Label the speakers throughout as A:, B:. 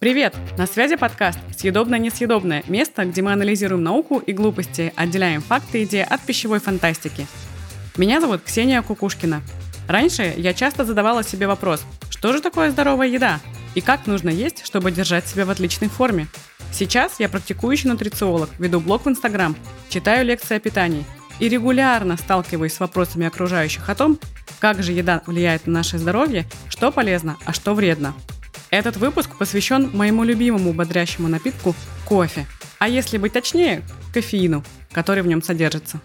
A: Привет! На связи подкаст «Съедобное-несъедобное» – место, где мы анализируем науку и глупости, отделяем факты и идеи от пищевой фантастики. Меня зовут Ксения Кукушкина. Раньше я часто задавала себе вопрос, что же такое здоровая еда и как нужно есть, чтобы держать себя в отличной форме. Сейчас я практикующий нутрициолог, веду блог в Инстаграм, читаю лекции о питании и регулярно сталкиваюсь с вопросами окружающих о том, как же еда влияет на наше здоровье, что полезно, а что вредно – этот выпуск посвящен моему любимому бодрящему напитку – кофе. А если быть точнее, кофеину, который в нем содержится.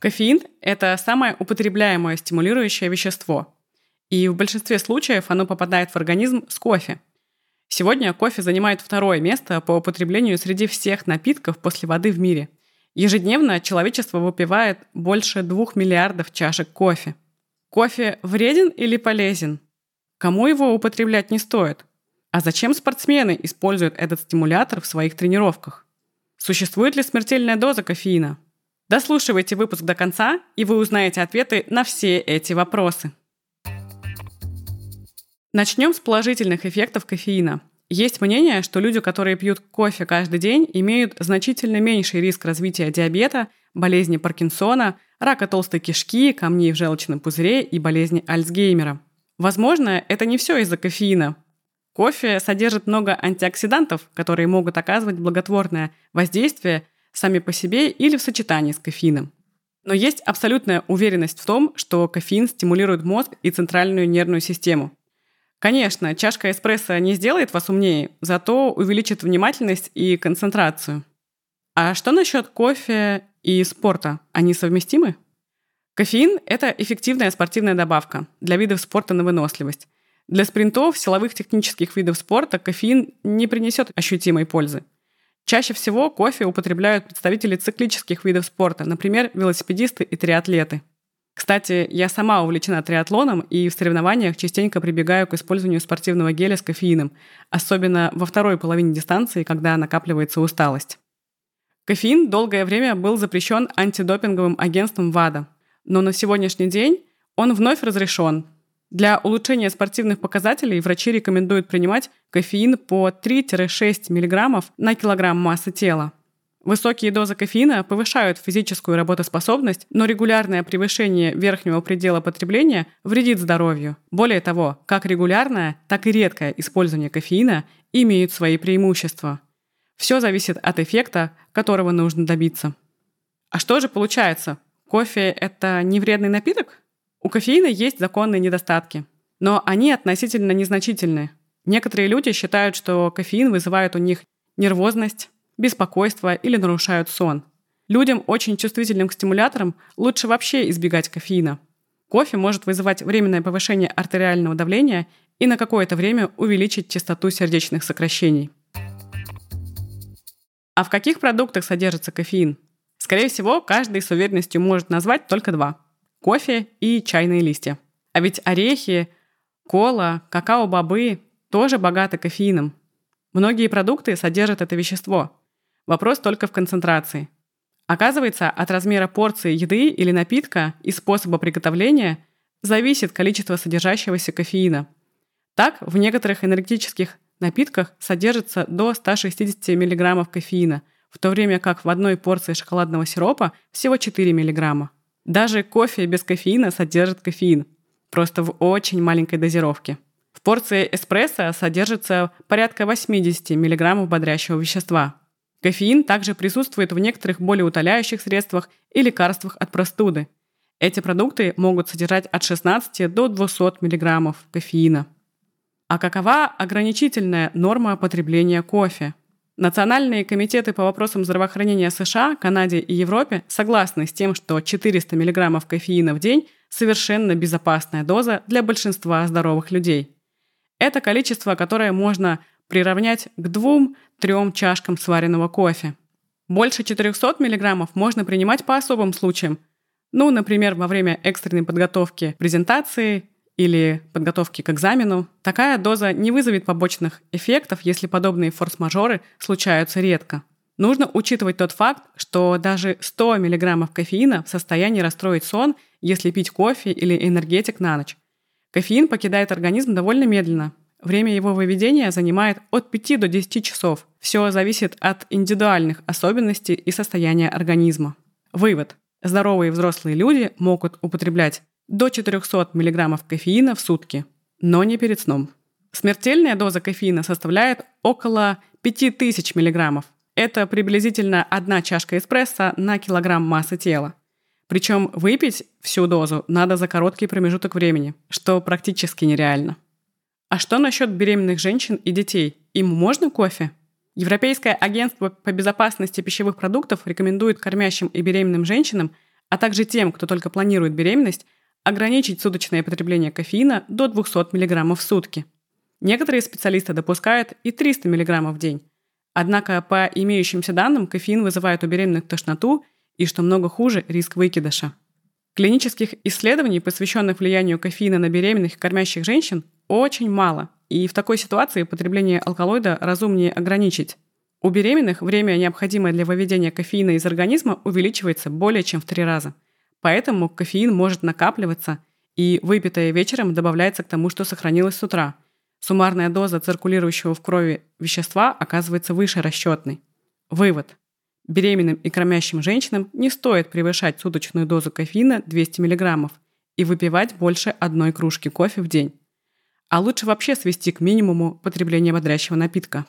A: Кофеин – это самое употребляемое стимулирующее вещество. И в большинстве случаев оно попадает в организм с кофе. Сегодня кофе занимает второе место по употреблению среди всех напитков после воды в мире. Ежедневно человечество выпивает больше двух миллиардов чашек кофе. Кофе вреден или полезен? Кому его употреблять не стоит? А зачем спортсмены используют этот стимулятор в своих тренировках? Существует ли смертельная доза кофеина? Дослушивайте выпуск до конца, и вы узнаете ответы на все эти вопросы. Начнем с положительных эффектов кофеина. Есть мнение, что люди, которые пьют кофе каждый день, имеют значительно меньший риск развития диабета, болезни Паркинсона, рака толстой кишки, камней в желчном пузыре и болезни Альцгеймера. Возможно, это не все из-за кофеина. Кофе содержит много антиоксидантов, которые могут оказывать благотворное воздействие сами по себе или в сочетании с кофеином. Но есть абсолютная уверенность в том, что кофеин стимулирует мозг и центральную нервную систему. Конечно, чашка эспрессо не сделает вас умнее, зато увеличит внимательность и концентрацию. А что насчет кофе и спорта? Они совместимы? Кофеин – это эффективная спортивная добавка для видов спорта на выносливость. Для спринтов, силовых технических видов спорта кофеин не принесет ощутимой пользы. Чаще всего кофе употребляют представители циклических видов спорта, например, велосипедисты и триатлеты. Кстати, я сама увлечена триатлоном и в соревнованиях частенько прибегаю к использованию спортивного геля с кофеином, особенно во второй половине дистанции, когда накапливается усталость. Кофеин долгое время был запрещен антидопинговым агентством ВАДА, но на сегодняшний день он вновь разрешен. Для улучшения спортивных показателей врачи рекомендуют принимать кофеин по 3-6 мг на килограмм массы тела. Высокие дозы кофеина повышают физическую работоспособность, но регулярное превышение верхнего предела потребления вредит здоровью. Более того, как регулярное, так и редкое использование кофеина имеют свои преимущества. Все зависит от эффекта, которого нужно добиться. А что же получается? Кофе – это не вредный напиток? У кофеина есть законные недостатки, но они относительно незначительны. Некоторые люди считают, что кофеин вызывает у них нервозность, беспокойство или нарушают сон. Людям, очень чувствительным к стимуляторам, лучше вообще избегать кофеина. Кофе может вызывать временное повышение артериального давления и на какое-то время увеличить частоту сердечных сокращений. А в каких продуктах содержится кофеин? Скорее всего, каждый с уверенностью может назвать только два – кофе и чайные листья. А ведь орехи, кола, какао-бобы тоже богаты кофеином. Многие продукты содержат это вещество. Вопрос только в концентрации. Оказывается, от размера порции еды или напитка и способа приготовления зависит количество содержащегося кофеина. Так, в некоторых энергетических напитках содержится до 160 мг кофеина – в то время как в одной порции шоколадного сиропа всего 4 мг. Даже кофе без кофеина содержит кофеин, просто в очень маленькой дозировке. В порции эспрессо содержится порядка 80 мг бодрящего вещества. Кофеин также присутствует в некоторых более утоляющих средствах и лекарствах от простуды. Эти продукты могут содержать от 16 до 200 мг кофеина. А какова ограничительная норма потребления кофе? Национальные комитеты по вопросам здравоохранения США, Канаде и Европе согласны с тем, что 400 мг кофеина в день – совершенно безопасная доза для большинства здоровых людей. Это количество, которое можно приравнять к 2-3 чашкам сваренного кофе. Больше 400 мг можно принимать по особым случаям, ну, например, во время экстренной подготовки презентации или подготовки к экзамену, такая доза не вызовет побочных эффектов, если подобные форс-мажоры случаются редко. Нужно учитывать тот факт, что даже 100 мг кофеина в состоянии расстроить сон, если пить кофе или энергетик на ночь. Кофеин покидает организм довольно медленно. Время его выведения занимает от 5 до 10 часов. Все зависит от индивидуальных особенностей и состояния организма. Вывод. Здоровые взрослые люди могут употреблять до 400 мг кофеина в сутки, но не перед сном. Смертельная доза кофеина составляет около 5000 мг. Это приблизительно одна чашка эспрессо на килограмм массы тела. Причем выпить всю дозу надо за короткий промежуток времени, что практически нереально. А что насчет беременных женщин и детей? Им можно кофе? Европейское агентство по безопасности пищевых продуктов рекомендует кормящим и беременным женщинам, а также тем, кто только планирует беременность, ограничить суточное потребление кофеина до 200 мг в сутки. Некоторые специалисты допускают и 300 мг в день. Однако по имеющимся данным кофеин вызывает у беременных тошноту и, что много хуже, риск выкидыша. Клинических исследований, посвященных влиянию кофеина на беременных и кормящих женщин, очень мало, и в такой ситуации потребление алкалоида разумнее ограничить. У беременных время, необходимое для выведения кофеина из организма, увеличивается более чем в три раза – Поэтому кофеин может накапливаться, и выпитое вечером добавляется к тому, что сохранилось с утра. Суммарная доза циркулирующего в крови вещества оказывается выше расчетной. Вывод. Беременным и кормящим женщинам не стоит превышать суточную дозу кофеина 200 мг и выпивать больше одной кружки кофе в день. А лучше вообще свести к минимуму потребление бодрящего напитка.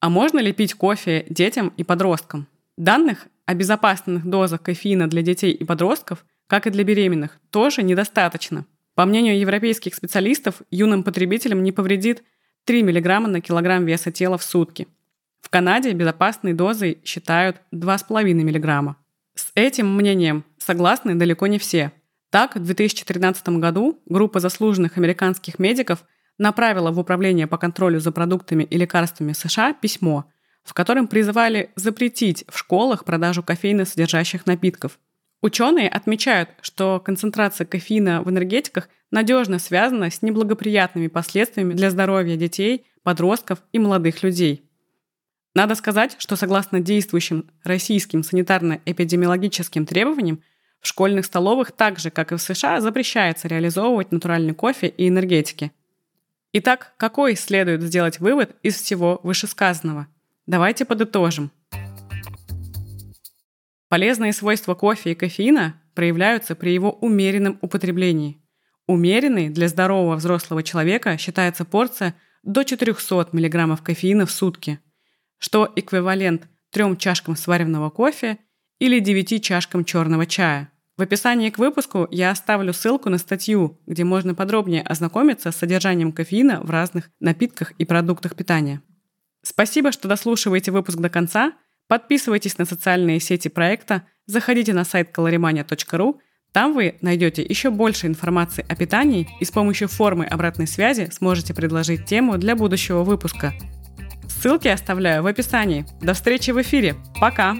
A: А можно ли пить кофе детям и подросткам? Данных о безопасных дозах кофеина для детей и подростков, как и для беременных, тоже недостаточно. По мнению европейских специалистов, юным потребителям не повредит 3 мг на килограмм веса тела в сутки. В Канаде безопасной дозой считают 2,5 мг. С этим мнением согласны далеко не все. Так, в 2013 году группа заслуженных американских медиков направила в Управление по контролю за продуктами и лекарствами США письмо, в котором призывали запретить в школах продажу кофейно содержащих напитков. Ученые отмечают, что концентрация кофеина в энергетиках надежно связана с неблагоприятными последствиями для здоровья детей, подростков и молодых людей. Надо сказать, что согласно действующим российским санитарно-эпидемиологическим требованиям, в школьных столовых так же, как и в США, запрещается реализовывать натуральный кофе и энергетики. Итак, какой следует сделать вывод из всего вышесказанного – Давайте подытожим. Полезные свойства кофе и кофеина проявляются при его умеренном употреблении. Умеренной для здорового взрослого человека считается порция до 400 мг кофеина в сутки, что эквивалент трем чашкам сваренного кофе или 9 чашкам черного чая. В описании к выпуску я оставлю ссылку на статью, где можно подробнее ознакомиться с содержанием кофеина в разных напитках и продуктах питания. Спасибо, что дослушиваете выпуск до конца. Подписывайтесь на социальные сети проекта, заходите на сайт calorimania.ru, там вы найдете еще больше информации о питании и с помощью формы обратной связи сможете предложить тему для будущего выпуска. Ссылки оставляю в описании. До встречи в эфире. Пока!